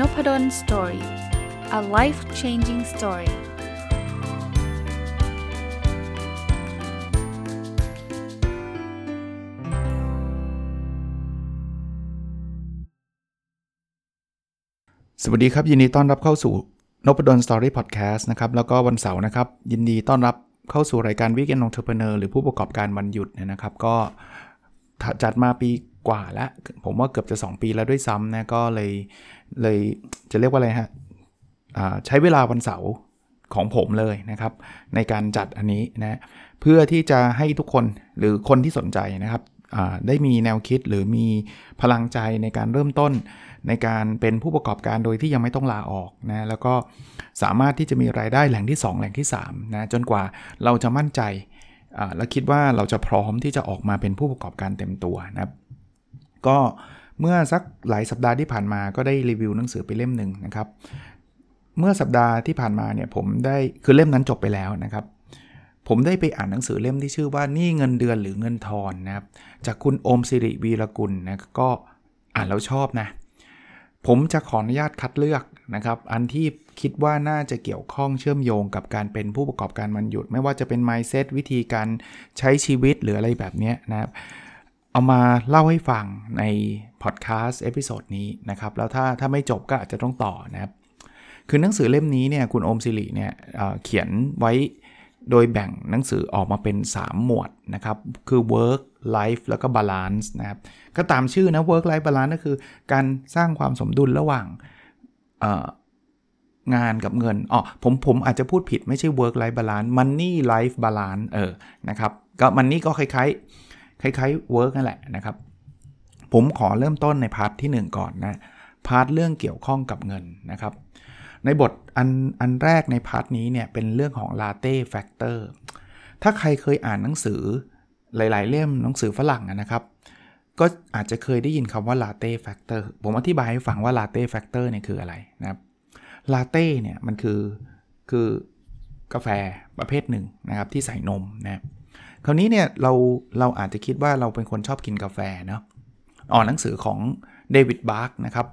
n o p ด d o สตอรี่ a life changing story สวัสดีครับ ยินดีต้อนรับเข้าสู่นพดล Story Podcast นะครับ แล้วก็วันเสาร์นะครับ ยินดีต้อนรับเข้าสู่รายการ Weekend Entrepreneur หรือผู้ประกอบการวันหยุดนะครับ ก็จัดมาปีกว่าแล้ว ผมว่าเกือบจะ 2 ปีแล้วด้วยซ้ำนะก็เลย เลยจะเรียกว่าอะไรฮะใช้เวลาวันเสาร์ของผมเลยนะครับ ในการจัดอันนี้นะเพื่อที่จะให้ทุกคนหรือคนที่สนใจนะครับได้มีแนวคิดหรือมีพลังใจในการเริ่มต้น ในการเป็นผู้ประกอบการโดยที่ยังไม่ต้องลาออกนะแล้วก็สามารถที่จะมีรายได้แหล่งที่ 2 แหล่งที่3นะจนกว่าเราจะมั่นใจและคิดว่าเราจะพร้อมที่จะออกมาเป็นผู้ประกอบการเต็มตัวนะครับก็ เมื่อสักหลายสัปดาห์ที่ผ่านมาก็ได้รีวิวหนังสือไปเล่มหนึ่งนะครับ เมื่อสัปดาห์ที่ผ่านมาเนี่ยผมได้คือเล่มนั้นจบไปแล้วนะครับ ผมได้ไปอ่านหนังสือเล่มที่ชื่อว่านี่เงินเดือนหรือเงินทอนนะครับจากคุณโอมสิริวีรกุลนะก็อ่านแล้วชอบนะผมจะขออนุญาตคัดเลือกนะครับ อันที่คิดว่าน่าจะเกี่ยวข้องเชื่อมโยงกับการเป็นผู้ประกอบการวันหยุด ไม่ว่าจะเป็น mindset วิธีการใช้ชีวิตหรืออะไรแบบนี้นะครับ เอามาเล่าให้ฟังในพอดแคสต์ episode นี้นะครับ แล้วถ้าถ้าไม่จบก็อาจจะต้องต่อนะครับ คือหนังสือเล่มนี้เนี่ยคุณโอมสิริเนี่ยเขียนไว้โดยแบ่งหนังสือออกมาเป็น 3 หมวดนะครับ คือ work life แล้วก็ balance นะครับ ก็ตามชื่อนะ work life balance ก็คือการสร้างความสมดุลระหว่างงานกับเงินอ๋อผมผมอาจจะพูดผิดไม่ใช่ work life balance money life balance เออนะครับ ก็ money ก็คล้ายๆ คล้ายๆ work นั่นแหละนะครับ ผมขอเริ่มต้นใน part ที่ 1 ก่อนนะ part เรื่องเกี่ยวข้องกับเงินนะครับ ในบทอันอันแรกใน part นี้เนี่ยเป็นเรื่องของ latte factor ถ้าใครเคยอ่านหนังสือหลาย ๆ เล่มหนังสือฝรั่งนะครับ ก็อาจจะเคยได้ยินคำว่า latte factor ผมอธิบายให้ฟังว่า latte factor เนี่ยคืออะไรนะครับ latte เนี่ยมันคือคือกาแฟประเภทหนึ่งนะครับที่ใส่นมนะครับ คราวนี้เนี่ยเราเราอาจจะคิดว่าเราเป็นคนชอบกินกาแฟเนาะอ่านหนังสือของ David Bach นะครับ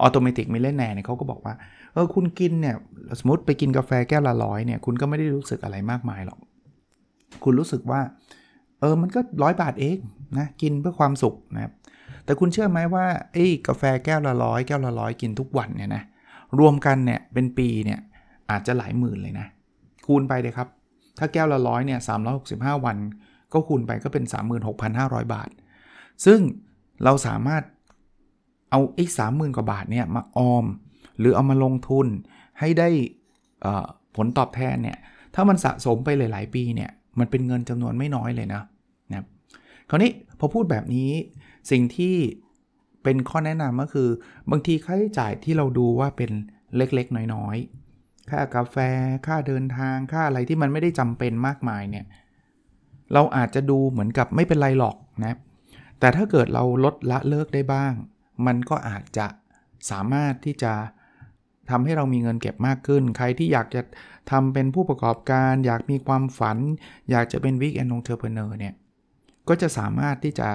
Automatic Millionaire เนี่ยเขาก็บอกว่าเออคุณกินเนี่ยสมมติไปกินกาแฟแก้วละร้อยเนี่ยคุณก็ไม่ได้รู้สึกอะไรมากมายหรอก คุณรู้สึกว่าเออมันก็ร้อยบาทเองนะกินเพื่อความสุขนะครับแต่คุณเชื่อไหมว่าไอ้กาแฟแก้วละร้อยแก้วละร้อยกินทุกวันเนี่ยนะรวมกันเนี่ยเป็นปีเนี่ยอาจจะหลายหมื่นเลยนะคูณไปเลยครับ ถ้าแก้วละร้อยเนี่ย365วัน ก็คูณไปก็เป็น 36,500 บาท ซึ่งเราสามารถเอาไอ้สามหมื่นกว่าบาทเนี่ยมาออม หรือเอามาลงทุนให้ได้ผลตอบแทนเนี่ยถ้ามันสะสมไปหลาย ๆ ปีเนี่ยมันเป็นเงินจำนวนไม่น้อยเลยนะนะคราวนี้พอพูดแบบนี้สิ่งที่เป็นข้อแนะนำก็คือบางทีค่าใช้จ่ายที่เราดูว่าเป็นเล็กๆ น้อย ค่ากาแฟ ค่าเดินทาง ค่าอะไรที่มันไม่ได้จำเป็นมากมายเนี่ย เราอาจจะดูเหมือนกับไม่เป็นไรหรอกนะ แต่ถ้าเกิดเราลดละเลิกได้บ้าง มันก็อาจจะสามารถที่จะทำให้เรามีเงินเก็บมากขึ้น ใครที่อยากจะทำเป็นผู้ประกอบการ อยากมีความฝัน อยากจะเป็นวิกแอนนองเทอร์เพเนอร์เนี่ย ก็จะสามารถที่จะ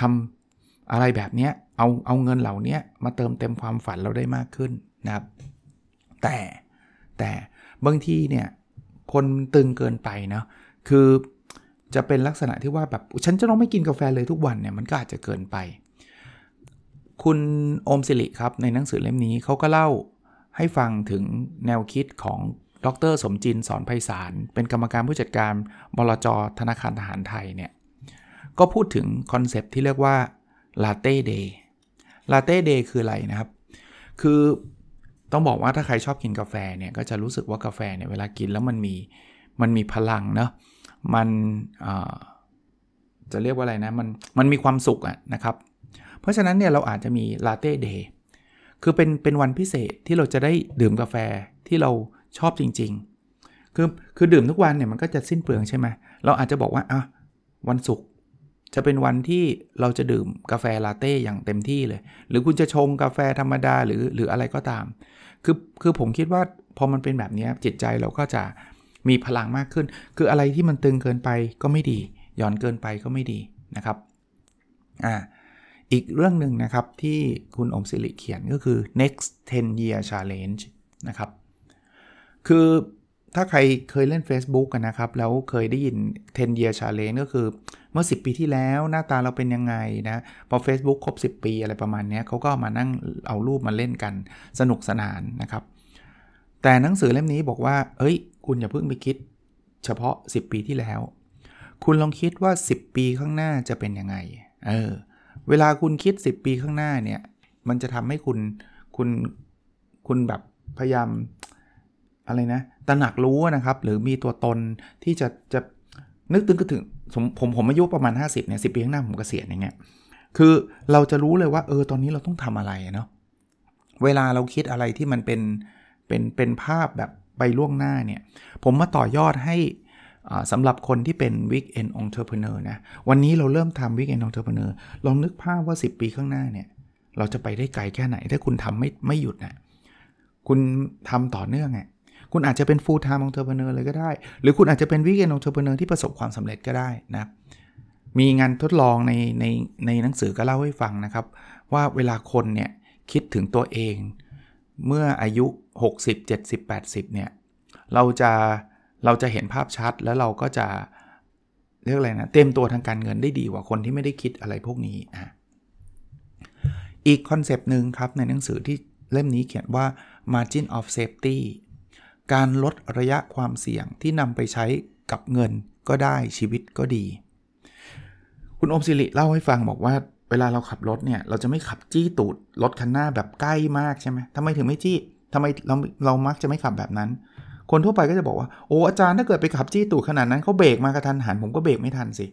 ทำอะไรแบบนี้เอาเอาเงินเหล่านี้มาเติมเต็มความฝันเราได้มากขึ้นนะครับ แต่ แต่บางทีเนี่ยคนตึงเกินไปเนาะคือจะเป็นลักษณะที่ว่าแบบฉันจะต้องไม่กินกาแฟเลยทุกวันเนี่ยมันก็อาจจะเกินไป คุณโอมสิริครับในหนังสือเล่มนี้เขาก็เล่าให้ฟังถึงแนวคิดของดรสมจินสอนไพศาลเป็นกรรมการผู้จัดการบลจธนาคารทหารไทยเนี่ยก็พูดถึงคอนเซปที่เรียกว่าลาเต้เดย์ลาเต้เดย์คืออะไรนะครับ คือ ต้องบอกว่าถ้าใครชอบกินกาแฟเนี่ยก็จะรู้สึกว่ากาแฟเนี่ยเวลากินแล้วมันมีมันมีพลังเนาะมันจะเรียกว่าอะไรนะมันมันมีความสุขอะนะครับ เพราะฉะนั้นเนี่ยเราอาจจะมีลาเต้เดย์คือเป็นเป็นวันพิเศษที่เราจะได้ดื่มกาแฟที่เราชอบจริง ๆ คือคือดื่มทุกวันเนี่ยมันก็จะสิ้นเปลืองใช่ไหมเราอาจจะบอกว่าอะวันศุกร์ จะเป็นวันที่เราจะดื่มกาแฟลาเต้อย่างเต็มที่เลย หรือคุณจะชงกาแฟธรรมดาหรือหรืออะไรก็ตาม คือคือผมคิดว่าพอมันเป็นแบบนี้จิตใจเราก็จะมีพลังมากขึ้น คืออะไรที่มันตึงเกินไปก็ไม่ดี หย่อนเกินไปก็ไม่ดีนะครับอ่าอีกเรื่องหนึ่งนะครับที่คุณอมศิริเขียนก็คือ next 10 year challenge นะครับ คือ ถ้าใครเคยเล่น Facebook กันนะครับ แล้วเคยได้ยิน 10 year challenge ก็คือเมื่อ 10 ปีที่แล้วหน้าตาเราเป็นยังไงนะ พอ Facebook ครบ 10 ปีอะไรประมาณนี้เขาก็มานั่งเอารูปมาเล่นกันสนุกสนานนะครับ แต่หนังสือเล่มนี้บอกว่า เอ้ย คุณอย่าเพิ่งไปคิด เฉพาะ 10 ปีที่แล้ว คุณลองคิดว่า 10 ปีข้างหน้าจะเป็นยังไง เออ เวลาคุณคิด 10 ปีข้างหน้าเนี่ย มันจะทำให้คุณ คุณ คุณแบบพยายาม อะไรนะตระหนักรู้นะครับ หรือมีตัวตนที่จะจะนึกถึงก็ถึงผมผมผมอายุประมาณ 50เนี่ยสิปีข้างหน้าผมกเกษียณอย่างเงี้ยคือเราจะรู้เลยว่าเออตอนนี้เราต้องทำอะไรเนาะเวลาเราคิดอะไรที่มันเป็นเป็นเป็นภาพแบบไปล่วงหน้าเนี่ย ผมมาต่อยอดให้สำหรับคนที่เป็น Weekend Entrepreneur นะ วันนี้เราเริ่มทำ Weekend Entrepreneur ลองนึกภาพว่า 10 ปีข้างหน้าเนี่ย เราจะไปได้ไกลแค่ไหน ถ้าคุณทำไม่ไม่หยุดนะคุณทำต่อเนื่องไง คุณอาจจะเป็น full time entrepreneur เลยก็ได้ หรือคุณอาจจะเป็น weekend entrepreneur ที่ประสบความสำเร็จก็ได้นะมีงานทดลองในในในหนังสือก็เล่าให้ฟังนะครับ ว่าเวลาคนเนี่ยคิดถึงตัวเอง เมื่ออายุ 60 70 80 เนี่ย เราจะเราจะเห็นภาพชัดแล้วเราก็จะเรียกอะไรนะเต็มตัวทางการเงินได้ดีกว่าคนที่ไม่ได้คิดอะไรพวกนี้อะอีกคอนเซปต์หนึ่งครับในหนังสือที่เล่มนี้เขียนว่า margin of safety การลดระยะความเสี่ยงที่นำไปใช้กับเงินก็ได้ชีวิตก็ดี คุณอมศิริเล่าให้ฟังบอกว่าเวลาเราขับรถเนี่ยเราจะไม่ขับจี้ตูดรถคันหน้าแบบใกล้มากใช่ไหมทำไมถึงไม่จี้ทำไมเราเรามักจะไม่ขับแบบนั้น คนทั่วไปก็จะบอกว่าโอ้อาจารย์ถ้าเกิดไปขับจี้ตูดขนาดนั้นเขาเบรกมากระทันหันผมก็เบรกไม่ทันสิ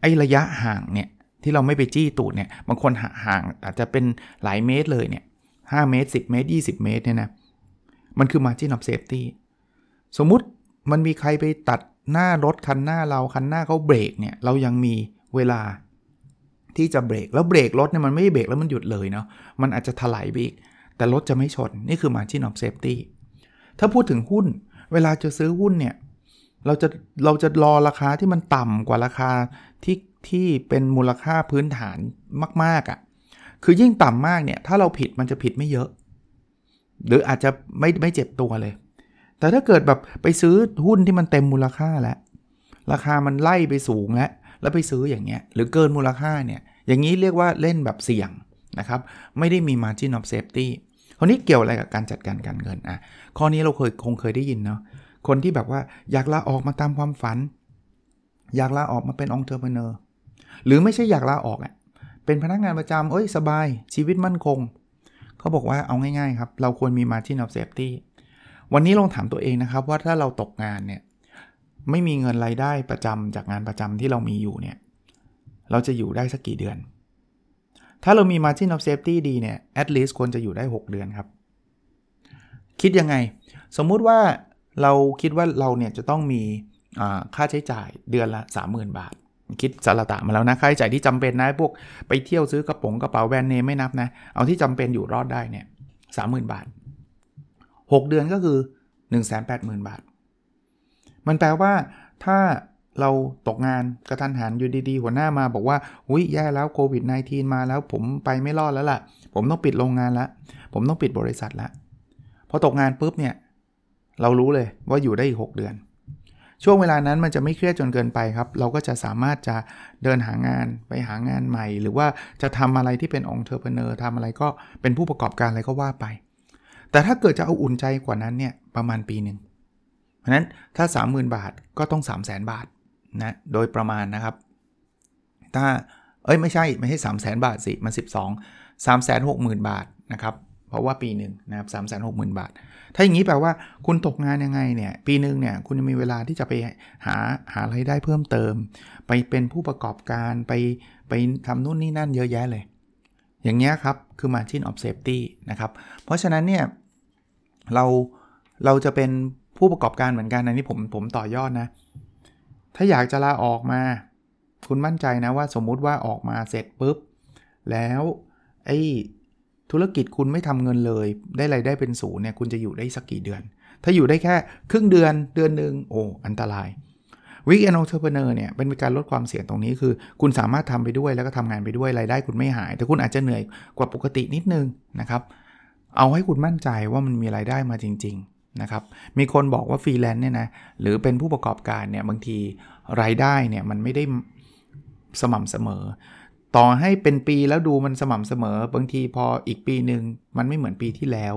ไอระยะห่างเนี่ยที่เราไม่ไปจี้ตูดเนี่ยบางคนห่างอาจจะเป็นหลายเมตรเลยเนี่ยหเมตร 10 เมตร 20 เมตรเนี่ยนะ มันคือ margin of safety สมมุติมันมีใครไปตัดหน้ารถคันหน้าเราคันหน้าเขาเบรกเนี่ยเรายังมีเวลาที่จะเบรกแล้วเบรกรถเนี่ยมันไม่เบรกแล้วมันหยุดเลยเนาะมันอาจจะถลายไปอีก แต่รถจะไม่ชน นี่คือ margin of safety ถ้าพูดถึงหุ้น เวลาจะซื้อหุ้นเนี่ยเราจะเราจะรอราคาที่มันต่ำกว่าราคาที่ที่เป็นมูลค่าพื้นฐานมากๆอะ่ะคือยิ่งต่ำมากเนี่ยถ้าเราผิดมันจะผิดไม่เยอะ หรืออาจจะไม่ไม่เจ็บตัวเลย แต่ถ้าเกิดแบบไปซื้อหุ้นที่มันเต็มมูลค่าแล้ว ราคามันไล่ไปสูงแล้ว แล้วไปซื้ออย่างเงี้ย หรือเกินมูลค่าเนี่ย อย่างนี้เรียกว่าเล่นแบบเสี่ยงนะครับ ไม่ได้มี margin of safety คราวนี้เกี่ยวอะไรกับการจัดการการเงินอะ ข้อนี้เราเคยคงเคยได้ยินเนาะ คนที่แบบว่าอยากลาออกมาตามความฝัน อยากลาออกมาเป็น entrepreneur หรือไม่ใช่อยากลาออกอะ เป็นพนักงานประจำเอ้ยสบาย ชีวิตมั่นคง เขาบอกว่าเอาง่ายๆครับ เราควรมี margin of safety วันนี้ลองถามตัวเองนะครับว่าถ้าเราตกงานเนี่ย ไม่มีเงินรายได้ประจำจากงานประจำที่เรามีอยู่เนี่ย เราจะอยู่ได้สักกี่เดือน ถ้าเรามี margin of safety ดีเนี่ย at least ควรจะอยู่ได้ 6 เดือนครับ คิดยังไง สมมุติว่าเราคิดว่าเราเนี่ยจะต้องมีค่าใช้จ่ายเดือนละ 30,000 บาท คิดสาระตะมาแล้วนะค่าใช้จ่ายที่จำเป็นนะพวกไปเที่ยวซื้อกระป๋องกระเป๋าแบรนด์เนมไม่นับนะ เอาที่จำเป็นอยู่รอดได้เนี่ยสามหมื่นบาท 6 เดือนก็คือ1 8 0 0 0 0บาท มันแปลว่าถ้าเราตกงานกระทันหันอยู่ดีๆ หัวหน้ามาบอกว่าอุ้ยแย่แล้วโควิด -19 มาแล้วผมไปไม่รอดแล้วล่ะ ผมต้องปิดโรงงานล้วผมต้องปิดบริษัทล้วพอตกงานปุ๊บเนี่ย เรารู้เลยว่าอยู่ได้อีก 6 เดือน ช่วงเวลานั้นมันจะไม่เครียดจนเกินไปครับ เราก็จะสามารถจะเดินหางานไปหางานใหม่ หรือว่าจะทำอะไรที่เป็นองค์เทอร์เพเนอร์ทำอะไรก็เป็นผู้ประกอบการอะไรก็ว่าไป แต่ถ้าเกิดจะเอาอุ่นใจกว่านั้นเนี่ยประมาณปีหนึ่งเพราะนั้นถ้า 30,000 บาทก็ต้อง 3 0 0 0 0 0 บาทนะโดยประมาณนะครับ ถ้าเอ้ยไม่ใช่ไม่ใช่3 0 0 0 0 0 บาทสิมัน 12 3 6 0 0 0 0 บาทนะครับเพราะว่าปีหนึ่งนะครับสามแสนหกหมื่นบาท ถ้าอย่างนี้แปลว่าคุณตกงานยังไงเนี่ย ปีหนึ่งเนี่ย คุณจะมีเวลาที่จะไปหาหาไรายได้เพิ่มเติม ไปเป็นผู้ประกอบการไปไปทำนู่นนี่นั่นเยอะแยะเลย อย่างเงี้ยครับ คือ margin of safety นะครับ เพราะฉะนั้นเนี่ย เราเราจะเป็นผู้ประกอบการเหมือนกันอันนี้ผมผมต่อยอดนะ ถ้าอยากจะลาออกมา คุณมั่นใจนะว่าสมมุติว่าออกมาเสร็จปุ๊บแล้วไอ้ ธุรกิจคุณไม่ทำเงินเลย ได้ไรายได้เป็นศูนย์เนี่ยคุณจะอยู่ได้สักกี่เดือน ถ้าอยู่ได้แค่ครึ่งเดือนเดือนหนึ่งโอ้อันตราย Weekend Entrepreneur เนี่ยเป็นการลดความเสี่ยงตรงนี้คือ คุณสามารถทำไปด้วยแล้วก็ทำงานไปด้วยรายได้คุณไม่หาย แต่คุณอาจจะเหนื่อยกว่าปกตินิดนึงนะครับ เอาให้คุณมั่นใจว่ามันมีรายได้มาจริงๆนะครับมีคนบอกว่าฟรีแลนซ์เนี่ยนะหรือเป็นผู้ประกอบการเนี่ยบางทีรายได้เนี่ยมันไม่ได้สม่ำเสมอ ต่อให้เป็นปีแล้วดูมันสม่ำเสมอ บางทีพออีกปีหนึ่งมันไม่เหมือนปีที่แล้ว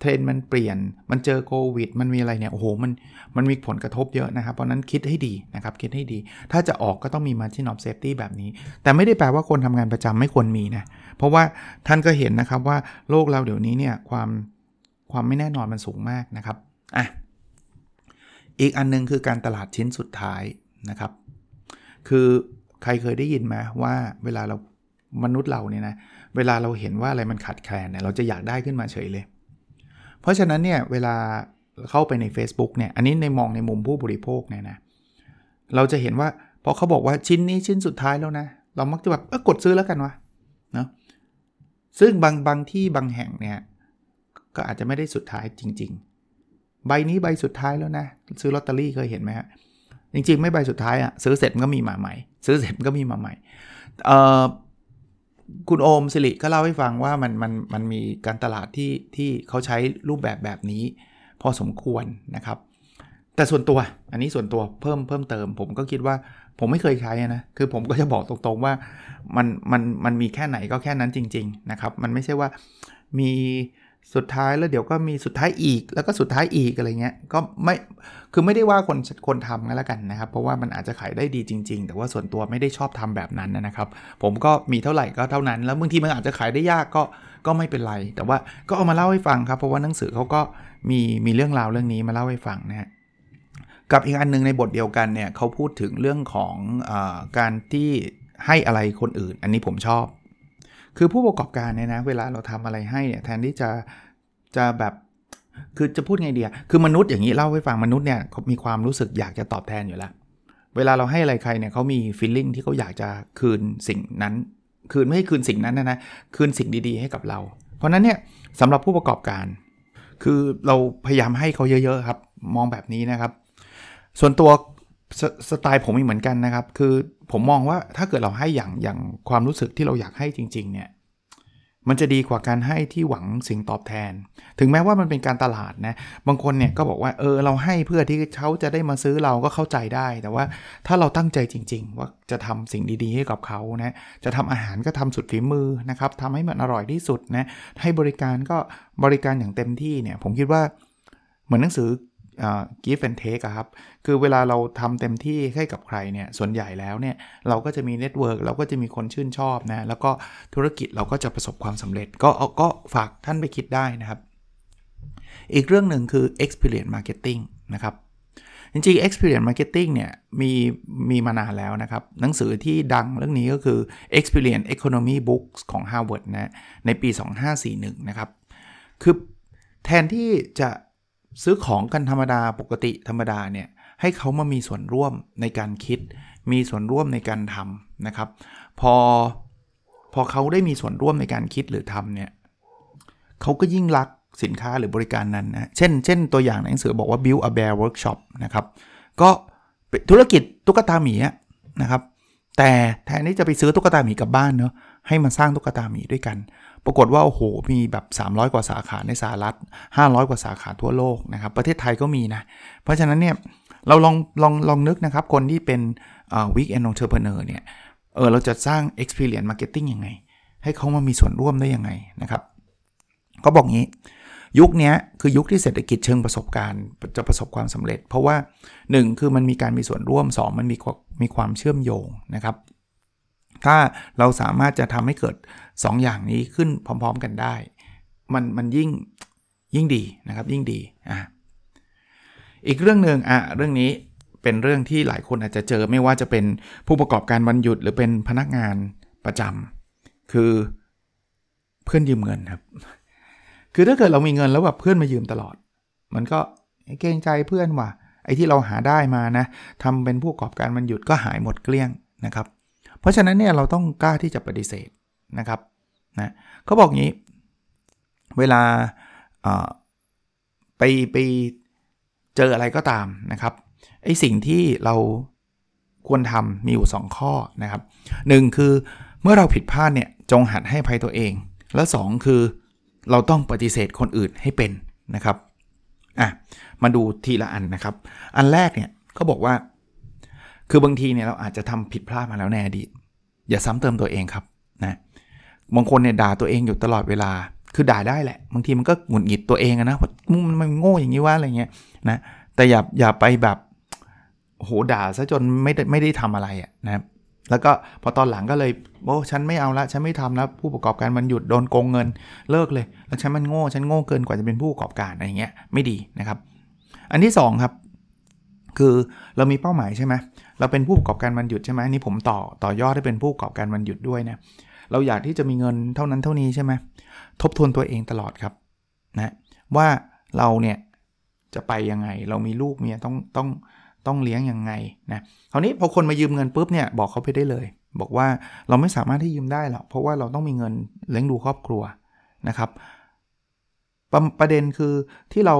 เทรนด์มันเปลี่ยนมันเจอโควิด มันมีอะไรเนี่ยโอ้โหมันมันมีผลกระทบเยอะนะครับ เพราะนั้นคิดให้ดีนะครับ คิดให้ดี ถ้าจะออกก็ต้องมี margin of safety แบบนี้ แต่ไม่ได้แปลว่าคนทำงานประจำไม่ควรมีนะ เพราะว่าท่านก็เห็นนะครับว่าโลกเราเดี๋ยวนี้เนี่ยความความไม่แน่นอนมันสูงมากนะครับอะอีกอันนึงคือการตลาดชิ้นสุดท้ายนะครับ คือ ครเคยได้ยินไหมว่าเวลาเรามนุษย์เราเนี่ยนะเวลาเราเห็นว่าอะไรมันขาดแคลนเนี่ยเราจะอยากได้ขึ้นมาเฉยเลย เพราะฉะนั้นเนี่ยเวลาเข้าไปใน Facebook เนี่ยอันนี้ในมองในมุมผู้บริโภคเนี่ยนะเราจะเห็นว่าพอเขาบอกว่าชิ้นนี้ชิ้นสุดท้ายแล้วนะเรามักจะแบบเออกดซื้อแล้วกันวะเนาะซึ่งบางบางที่บางแห่งเนี่ยก็อาจจะไม่ได้สุดท้ายจริง ๆ ใบนี้ใบสุดท้ายแล้วนะ ซื้อลอตเตอรี่เคยเห็นไหมฮะ จริงๆ ไม่ใบสุดท้ายอะซื้อเสร็จมันก็มีมาใหม่ ซื้อเสร็จมันก็มีมาใหม่เออคุณโอมสิริก็เล่าให้ฟังว่ามันมันมันมีการตลาดที่ที่เขาใช้รูปแบบแบบนี้ พอสมควรนะครับ แต่ส่วนตัวอันนี้ส่วนตัวเพิ่มเพิ่มเติม ผมก็คิดว่าผมไม่เคยใช้นะ คือผมก็จะบอกตรงๆว่ามันมันมันมีแค่ไหนก็แค่นั้นจริง ๆ นะครับ มันไม่ใช่ว่ามี สุดท้ายแล้วเดี๋ยวก็มีสุดท้ายอีกแล้วก็สุดท้ายอีกอะไรเงี้ยก็ไม่คือไม่ได้ว่าคนคนทำกันแล้วกันนะครับ เพราะว่ามันอาจจะขายได้ดีจริง ๆ แต่ว่าส่วนตัวไม่ได้ชอบทำแบบนั้นนะครับ ผมก็มีเท่าไหร่ก็เท่านั้น แล้วบางทีมันอาจจะขายได้ยากก็ก็ไม่เป็นไร แต่ว่าก็เอามาเล่าให้ฟังครับเพราะว่าหนังสือเขาก็มีมีเรื่องราวเรื่องนี้มาเล่าให้ฟังนะฮะกับอีกอันนึงในบทเดียวกันเนี่ยเขาพูดถึงเรื่องของอการที่ให้อะไรคนอื่น อันนี้ผมชอบ คือผู้ประกอบการเนี่ยนะ เวลาเราทำอะไรให้เนี่ยแทนที่จะจะแบบคือจะพูดไงเดียคือมนุษย์อย่างนี้เล่าให้ฟังมนุษย์เนี่ยมีความรู้สึกอยากจะตอบแทนอยู่แล้ว เวลาเราให้อะไรใครเนี่ยเขามีฟีลลิ่งที่เขาอยากจะคืนสิ่งนั้น คืนไม่ให้คืนสิ่งนั้นนะนะคืนสิ่งดีๆ ให้กับเรา เพราะนั้นเนี่ยสำหรับผู้ประกอบการ คือเราพยายามให้เขาเยอะๆครับ มองแบบนี้นะครับ ส่วนตัวสสไตล์ผมมีเหมือนกันนะครับ คือ ผมมองว่าถ้าเกิดเราให้อย่างอย่างความรู้สึกที่เราอยากให้จริง ๆ เนี่ย มันจะดีกว่าการให้ที่หวังสิ่งตอบแทน ถึงแม้ว่ามันเป็นการตลาดนะ บางคนเนี่ยก็บอกว่าเออเราให้เพื่อที่เขาจะได้มาซื้อเราก็เข้าใจได้ แต่ว่าถ้าเราตั้งใจจริง ๆ ว่าจะทำสิ่งดีๆ ให้กับเขานะ จะทำอาหารก็ทำสุดฝีมือนะครับทำให้มันอร่อยที่สุดนะ ให้บริการก็บริการอย่างเต็มที่เนี่ย ผมคิดว่าเหมือนหนังสือ give and take ครับ คือเวลาเราทำเต็มที่ให้กับใครเนี่ยส่วนใหญ่แล้วเนี่ยเราก็จะมี network เราก็จะมีคนชื่นชอบนะ แล้วก็ธุรกิจเราก็จะประสบความสำเร็จ ก็ก็ฝากท่านไปคิดได้นะครับ อีกเรื่องหนึ่งคือ experience marketing นะครับจริงๆ experience marketing เนี่ยมีมีมานานแล้วนะครับ หนังสือที่ดังเรื่องนี้ก็คือ experience economy books ของ Harvard นะในปี 2541 นะครับ คือแทนที่จะ ซื้อของกันธรรมดาปกติธรรมดาเนี่ยให้เขามามีส่วนร่วมในการคิด มีส่วนร่วมในการทำนะครับ พอพอเขาได้มีส่วนร่วมในการคิดหรือทำเนี่ยเขาก็ยิ่งรักสินค้าหรือบริการนั้นนะ เช่น เช่นตัวอย่างในหนังสือบอกว่า build a bear workshop นะครับ ก็ธุรกิจตุ๊กตาหมีนะครับ แต่แทนที่จะไปซื้อตุ๊กตาหมีกลับบ้านเนาะให้มาสร้างตุ๊กตาหมีด้วยกัน ปรากฏว่าโอ้โหมีแบบ 300 กว่าสาขาในสหรัฐ 500 กว่าสาขาทั่วโลกนะครับ ประเทศไทยก็มีนะ เพราะฉะนั้นเนี่ยเราลองลองลองนึกนะครับ คนที่เป็นวิกแอนนองเทอร์เพเนอร์เนี่ยเออเราจะสร้าง experience marketing ยังไง ให้เขามามีส่วนร่วมได้ยังไงนะครับ ก็บอกงี้ ยุคนี้คือยุคที่เศรษฐกิจเชิงประสบการณ์จะประสบความสำเร็จ เพราะว่า 1 คือมันมีการมีส่วนร่วม 2 มันมีมีความเชื่อมโยงนะครับ ถ้าเราสามารถจะทำให้เกิด 2 อย่างนี้ขึ้นพร้อม ๆ กันได้ มันมันยิ่งยิ่งดีนะครับยิ่งดีอะอีกเรื่องหนึ่งอะเรื่องนี้เป็นเรื่องที่หลายคนอาจจะเจอไม่ว่าจะเป็นผู้ประกอบการวันหยุดหรือเป็นพนักงานประจำคือเพื่อนยืมเงินครับ คือถ้าเกิดเรามีเงินแล้วแบบเพื่อนมายืมตลอด มันก็เกรงใจเพื่อนว่ะไอ้ที่เราหาได้มานะทำเป็นผู้ประกอบการวันหยุดก็หายหมดเกลี้ยงนะครับ เพราะฉะนั้นเนี่ยเราต้องกล้าที่จะปฏิเสธนะครับนะเขาบอกงี้ เวลาไปไปเจออะไรก็ตามนะครับไอสิ่งที่เราควรทำมีอยู่ 2 ข้อนะครับ 1 คือเมื่อเราผิดพลาดเนี่ยจงหัดให้ภัยตัวเอง แล้ว2คือเราต้องปฏิเสธคนอื่นให้เป็นนะครับอะมาดูทีละอันนะครับ อันแรกเนี่ยเขาบอกว่า คือบางทีเนี่ยเราอาจจะทำผิดพลาดมาแล้วในอดีต อย่าซ้ำเติมตัวเองครับนะบางคนเนี่ยด่าตัวเองอยู่ตลอดเวลา คือด่าได้แหละ บางทีมันก็หงุดหงิดตัวเองนะว่ามันมันโง่อย่างนี้ว่าอะไรเงี้ยนะแต่อย่าอย่าไปแบบโหด่าซะจนไม่ได้ไม่ได้ทำอะไรอะนะครับแล้วก็พอตอนหลังก็เลยโอ้ฉันไม่เอาละฉันไม่ทำแล้วผู้ประกอบการมันหยุดโดนโกงเงินเลิกเลย แล้วฉันมันโง่ฉันโง่เกินกว่าจะเป็นผู้ประกอบการอะไรเงี้ยไม่ดีนะครับ อันที่2ครับ คือเรามีเป้าหมายใช่ไหมเราเป็นผู้ประกอบการวันหยุดใช่ไหมนี่ผมต่อต่อยอดให้เป็นผู้ประกอบการวันหยุดด้วยนะเราอยากที่จะมีเงินเท่านั้นเท่านี้ใช่ไหมทบทวนตัวเองตลอดครับนะว่าเราเนี่ยจะไปยังไง เรามีลูกเมียต้องต้องต้องเลี้ยงยังไงนะคราวนี้พอคนมายืมเงินปุ๊บเนี่ยบอกเขาไปได้เลย บอกว่าเราไม่สามารถที่ยืมได้หรอกเพราะว่าเราต้องมีเงินเลี้ยงดูครอบครัวนะครับประประเด็นคือที่เรา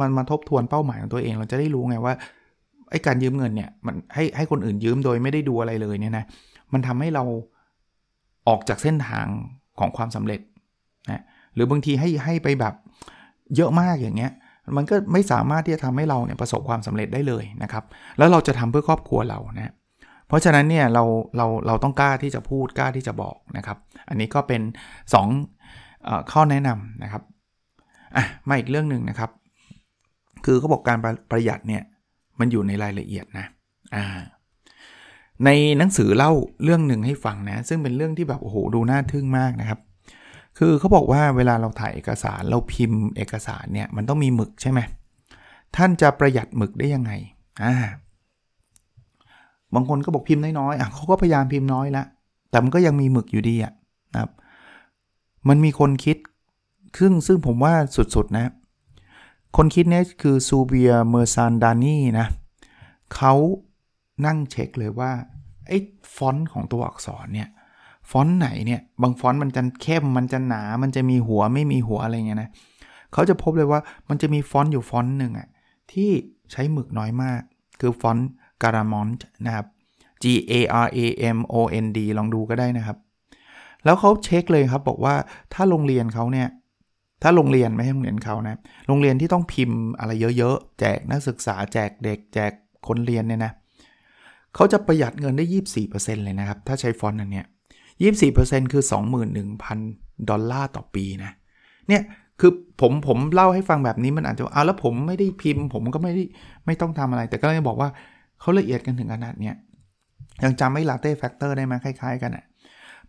มันมาทบทวนเป้าหมายของตัวเอง เราจะได้รู้ไงว่า อ้การยืมเงินเนี่ยมันให้ให้คนอื่นยืมโดยไม่ได้ดูอะไรเลยเนี่ยนะมันทำให้เราออกจากเส้นทางของความสำเร็จนะหรือบางทีให้ให้ไปแบบเยอะมากอย่างเงี้ยมันก็ไม่สามารถที่จะทำให้เราเนี่ยประสบความสำเร็จได้เลยนะครับ แล้วเราจะทำเพื่อครอบครัวเรานะเพราะฉะนั้นเนี่ยเราเราเราต้องกล้าที่จะพูดกล้าที่จะบอกนะครับ อันนี้ก็เป็น2ข้อแนะนำนะครับอะมาอีกเรื่องหนึ่งนะครับ คือเขาบอกการประหยัดเนี่ย มันอยู่ในรายละเอียดนะอ่าในหนังสือเล่าเรื่องหนึ่งให้ฟังนะ ซึ่งเป็นเรื่องที่แบบโอ้โหดูน่าทึ่งมากนะครับ คือเขาบอกว่าเวลาเราถ่ายเอกสารเราพิมพ์เอกสารเนี่ยมันต้องมีหมึกใช่ไหมท่านจะประหยัดหมึกได้ยังไงอ่าบางคนก็บอกพิมพ์น้อยๆอะเขาก็พยายามพิมพ์น้อยละแต่มันก็ยังมีหมึกอยู่ดีอะนะครับ มันมีคนคิดซึ่งซึ่งผมว่าสุดๆนะ คนคิดเนี้ยคือ Suvir Mirchandani นะเขานั่งเช็คเลยว่าไอ้ฟอนต์ของตัวอักษรเนี่ยฟอนต์ไหนเนี่ยบางฟอนต์มันจะเข้มมันจะหนา มันจะมีหัวไม่มีหัวอะไรเงี้ยนะเขาจะพบเลยว่ามันจะมีฟอนต์อยู่ฟอนต์หนึ่งอะที่ใช้หมึกน้อยมาก คือฟอนต์ Garamond นะครับ G A R A M O N D ลองดูก็ได้นะครับ แล้วเขาเช็คเลยครับบอกว่าถ้าโรงเรียนเขาเนี่ย ถ้าโรงเรียนไม่ใช่โรงเรียนเขานะโรงเรียนที่ต้องพิมพ์อะไรเยอะๆ แจกนักศึกษาแจกเด็ก แจกคนเรียนเนี่ยนะเขาจะประหยัดเงินได้ 24%เลยนะครับ ถ้าใช้ฟอนต์อันเนี้ย24%คือ 21,000 ดอลลาร์ต่อปีนะเนี่ยคือผมผมเล่าให้ฟังแบบนี้มันอาจจะเอาแล้วผมไม่ได้พิมพ์ ผมก็ไม่ได้ไม่ต้องทำอะไร แต่ก็เลยบอกว่าเขาละเอียดกันถึงขนาดเนี้ยยังจำไอ้ latte factor ได้ไหมคล้าย ๆ กันอะ่ะ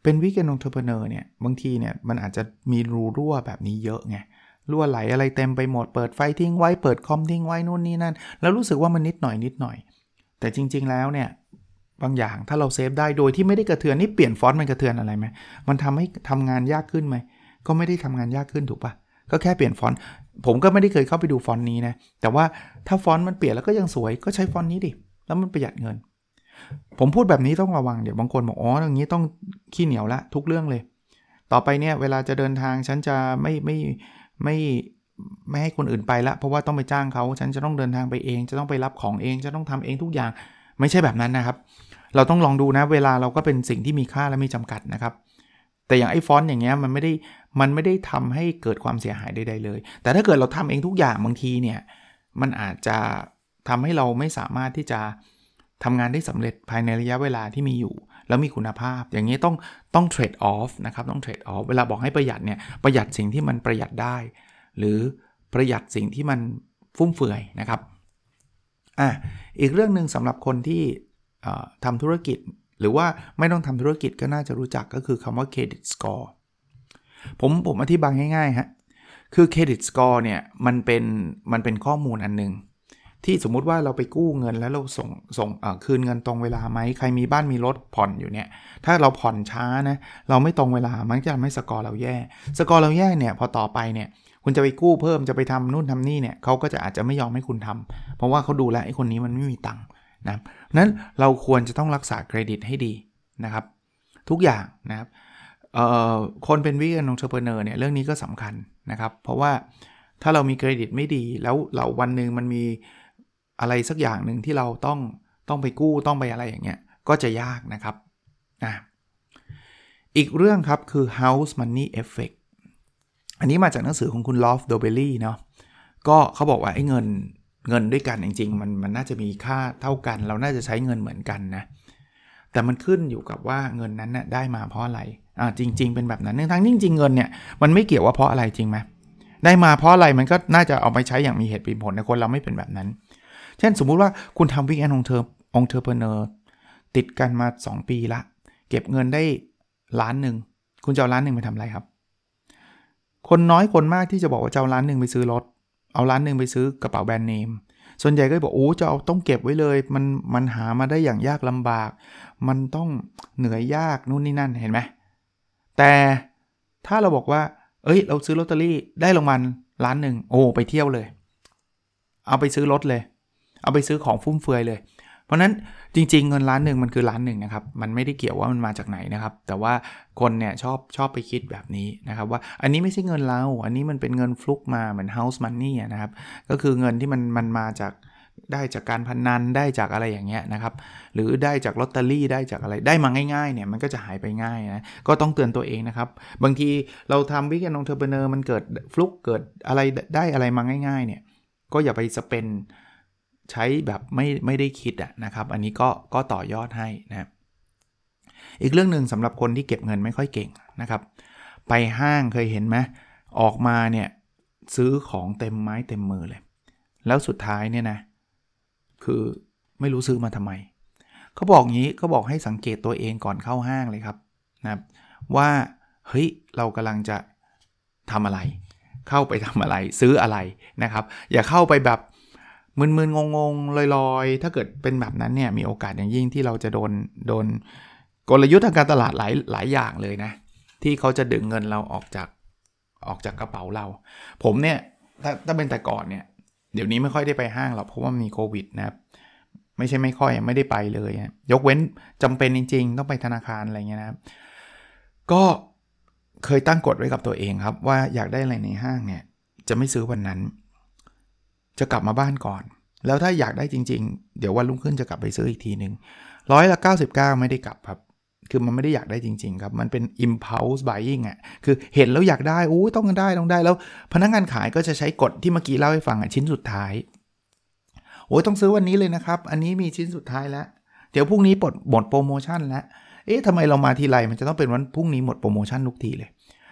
เป็น weekend entrepreneur เนี่ยบางทีเนี่ยมันอาจจะมีรูรั่วแบบนี้เยอะไงรั่วไหลอะไรเต็มไปหมดเปิดไฟทิ้งไว้เปิดคอมทิ้งไว้นู่นนี่นั่น แล้วรู้สึกว่ามันนิดหน่อยนิดหน่อย แต่จริง ๆแล้วเนี่ยบางอย่างถ้าเรา save ได้โดยที่ไม่ได้กระเทือนนี่เปลี่ยนฟอนต์มันกระเทือนอะไรไหมมันทำให้ทำงานยากขึ้นไหมก็ไม่ได้ทำงานยากขึ้นถูกปะก็แค่เปลี่ยนฟอนต์ผมก็ไม่ได้เคยเข้าไปดูฟอนต์นี้นะแต่ว่าถ้าฟอนต์มันเปลี่ยนแล้วก็ยังสวยก็ใช้ฟอนต์นี้ดิแล้วมันประหยัดเงิน ผมพูดแบบนี้ต้องระวังเดี๋ยวบางคนบอกอ๋ออย่างนี้ต้องขี้เหนียวละทุกเรื่องเลย ต่อไปเนี่ยเวลาจะเดินทางฉันจะไม่ไม่ไม่ไม่ให้คนอื่นไปละเพราะว่าต้องไปจ้างเขาฉันจะต้องเดินทางไปเอง จะต้องไปรับของเองจะต้องทำเองทุกอย่าง ไม่ใช่แบบนั้นนะครับ เราต้องลองดูนะเวลาเราก็เป็นสิ่งที่มีค่าและมีจำกัดนะครับ แต่อย่างไอ้ฟอนต์อย่างเงี้ยมันไม่ได้มันไม่ได้ทำให้เกิดความเสียหายใดๆเลย แต่ถ้าเกิดเราทำเองทุกอย่างบางทีเนี่ยมันอาจจะทำให้เราไม่สามารถที่จะ ทำงานได้สำเร็จภายในระยะเวลาที่มีอยู่ แล้วมีคุณภาพ อย่างนี้ต้องต้องเทรดออฟนะครับต้องเทรดออฟเวลาบอกให้ประหยัดเนี่ยประหยัดสิ่งที่มันประหยัดได้ หรือประหยัดสิ่งที่มันฟุ่มเฟือยนะครับอะอีกเรื่องหนึ่งสำหรับคนที่ทำธุรกิจ หรือว่าไม่ต้องทำธุรกิจก็น่าจะรู้จักก็คือคำว่าเครดิตสกอร์ผมผมอธิบายง่ายๆฮะคือเครดิตสกอร์เนี่ยมันเป็นมันเป็นข้อมูลอันหนึ่ง ที่สมมุติว่าเราไปกู้เงินแล้วเราส่งส่งคืนเงินตรงเวลาไหมใครมีบ้านมีรถผ่อนอยู่เนี่ย ถ้าเราผ่อนช้านะเราไม่ตรงเวลามันจะทำให้สกอร์เราแย่ สกอร์เราแย่เนี่ยพอต่อไปเนี่ยคุณจะไปกู้เพิ่มจะไปทำนู่นทำนี่เนี่ยเขาก็จะอาจจะไม่ยอมให้คุณทำเพราะว่าเขาดูแลไอ้คนนี้มันไม่มีตังค์นะนั้นเราควรจะต้องรักษาเครดิตให้ดีนะครับ ทุกอย่างนะครับคนเป็น weekend entrepreneur เนี่ยเรื่องนี้ก็สำคัญนะครับ เพราะว่าถ้าเรามีเครดิตไม่ดีแล้วเราวันหนึ่งมันมี อะไรสักอย่างหนึ่งที่เราต้องต้องไปกู้ต้องไปอะไรอย่างเงี้ยก็จะยากนะครับอะอีกเรื่องครับคือ house money effect อันนี้มาจากหนังสือของคุณ Loft d o b e l l y เนาะก็เขาบอกว่าไอ้เงินเงินด้วยกันจริงๆมันมันน่าจะมีค่าเท่ากัน เราน่าจะใช้เงินเหมือนกันนะแต่มันขึ้นอยู่กับว่าเงินนั้นน่ะได้มาเพราะอะไรอ่าจริง ๆ เป็นแบบนั้นทั้งจริงๆเงินเนี่ยมันไม่เกี่ยวว่าเพราะอะไรจริงไหมได้มาเพราะอะไรมันก็น่าจะเอาไปใช้อย่างมีเหตุผลในคนเราไม่เป็นแบบนั้น เช่นสมมุติว่าคุณทำ weekend entre entrepreneur ติดกันมา 2 ปีละ เก็บเงินได้ล้านหนึ่ง คุณจะเอาล้านหนึ่งไปทำอะไรครับ คนน้อยคนมากที่จะบอกว่าจะเอาล้านหนึ่งไปซื้อรถ เอาล้านหนึ่งไปซื้อกระเป๋าแบรนด์เนม ส่วนใหญ่ก็บอกโอ้จะเอาต้องเก็บไว้เลย มันมันหามาได้อย่างยากลำบาก มันต้องเหนื่อยยากนู่นนี่นั่นเห็นไหมแต่ถ้าเราบอกว่า เอ้ย เราซื้อลอตเตอรี่ได้รางวัลล้านหนึ่งโอ้ไปเที่ยวเลย เอาไปซื้อรถเลย เอาไปซื้อของฟุ่มเฟือยเลย เพราะนั้นจริง ๆ เงินล้านหนึ่งมันคือล้านหนึ่งนะครับ มันไม่ได้เกี่ยวว่ามันมาจากไหนนะครับ แต่ว่าคนเนี่ยชอบชอบไปคิดแบบนี้นะครับว่าอันนี้ไม่ใช่เงินเรา อันนี้มันเป็นเงินฟลุกมาเหมือน house money นะครับ ก็คือเงินที่มันมันมาจากได้จากการพนนันได้จากอะไรอย่างเงี้ยนะครับ หรือได้จากลอตเตอรี่ได้จากอะไรได้มาง่ายๆเนี่ยมันก็จะหายไปง่ายนะก็ต้องเตือนตัวเองนะครับ บางทีเราทำวิกแอนองเทอร์เบเนอร์มันเกิดฟลุกเกิดอะไรได้อะไรมาง่ายๆเนี่ยก็อย่าไปสเปน ใช้แบบไม่ไม่ได้คิดอะนะครับ อันนี้ก็ก็ต่อยอดให้นะอีกเรื่องหนึ่งสำหรับคนที่เก็บเงินไม่ค่อยเก่งนะครับ ไปห้างเคยเห็นไหมออกมาเนี่ยซื้อของเต็มไม้เต็มมือเลย แล้วสุดท้ายเนี่ยนะคือไม่รู้ซื้อมาทำไมเขาบอกงี้เขาบอกให้สังเกตตัวเองก่อนเข้าห้างเลยครับนะครับว่าเฮ้ยเรากำลังจะทำอะไร เข้าไปทำอะไรซื้ออะไรนะครับ อย่าเข้าไปแบบ มึนๆงงๆลอยๆ ถ้าเกิดเป็นแบบนั้นเนี่ยมีโอกาสอย่างยิ่งที่เราจะโดนโดนกลยุทธ์ทางการตลาดหลายหลายอย่างเลยนะ ที่เขาจะดึงเงินเราออกจากออกจากกระเป๋าเรา ผมเนี่ยถ้าถ้าเป็นแต่ก่อนเนี่ยเดี๋ยวนี้ไม่ค่อยได้ไปห้างหรอกเพราะว่ามีโควิดนะครับไม่ใช่ไม่ค่อยไม่ได้ไปเลยยกเว้นจำเป็นจริง ๆ ต้องไปธนาคารอะไรเงี้ยนะครับก็เคยตั้งกฎไว้กับตัวเองครับว่าอยากได้อะไรในห้างเนี่ยจะไม่ซื้อวันนั้น จะกลับมาบ้านก่อน แล้วถ้าอยากได้จริง ๆ เดี๋ยววันรุ่งขึ้นจะกลับไปซื้ออีกทีหนึ่งร้อยละ 99 ไม่ได้กลับครับ คือมันไม่ได้อยากได้จริง ๆ ครับ มันเป็น impulse buying อะ คือเห็นแล้วอยากได้อู้ต้องได้ต้องได้ แล้วพนักงานขายก็จะใช้กฎที่เมื่อกี้เล่าให้ฟังอะชิ้นสุดท้าย โอ้ยต้องซื้อวันนี้เลยนะครับ อันนี้มีชิ้นสุดท้ายแล้ว เดี๋ยวพรุ่งนี้ปลดหมดโปรโมชั่นแล้ว เอ๊ะทำไมเรามาทีไรมันจะต้องเป็นวันพรุ่งนี้หมดโปรโมชั่นทุกทีเลย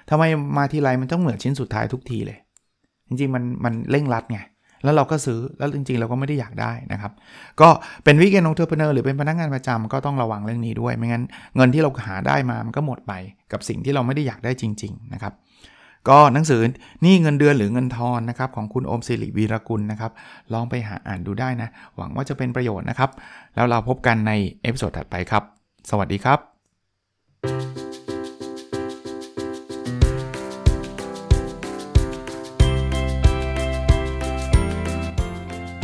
ทำไมมาทีไรมันต้องเหมือนชิ้นสุดท้ายทุกทีเลย จริงๆมันมันเร่งรัดไง แล้วเราก็ซื้อแล้วจริงๆ เราก็ไม่ได้อยากได้นะครับ ก็เป็น weekend entrepreneur หรือเป็นพนักงานประจำก็ต้องระวังเรื่องนี้ด้วย ไม่งั้นเงินที่เราหาได้มามันก็หมดไปกับสิ่งที่เราไม่ได้อยากได้จริง ๆ นะครับก็หนังสือนี่เงินเดือนหรือเงินทอนนะครับของคุณโอมศิริวีรกุลนะครับ ลองไปหาอ่านดูได้นะ หวังว่าจะเป็นประโยชน์นะครับ แล้วเราพบกันใน episode ถัดไปครับ สวัสดีครับ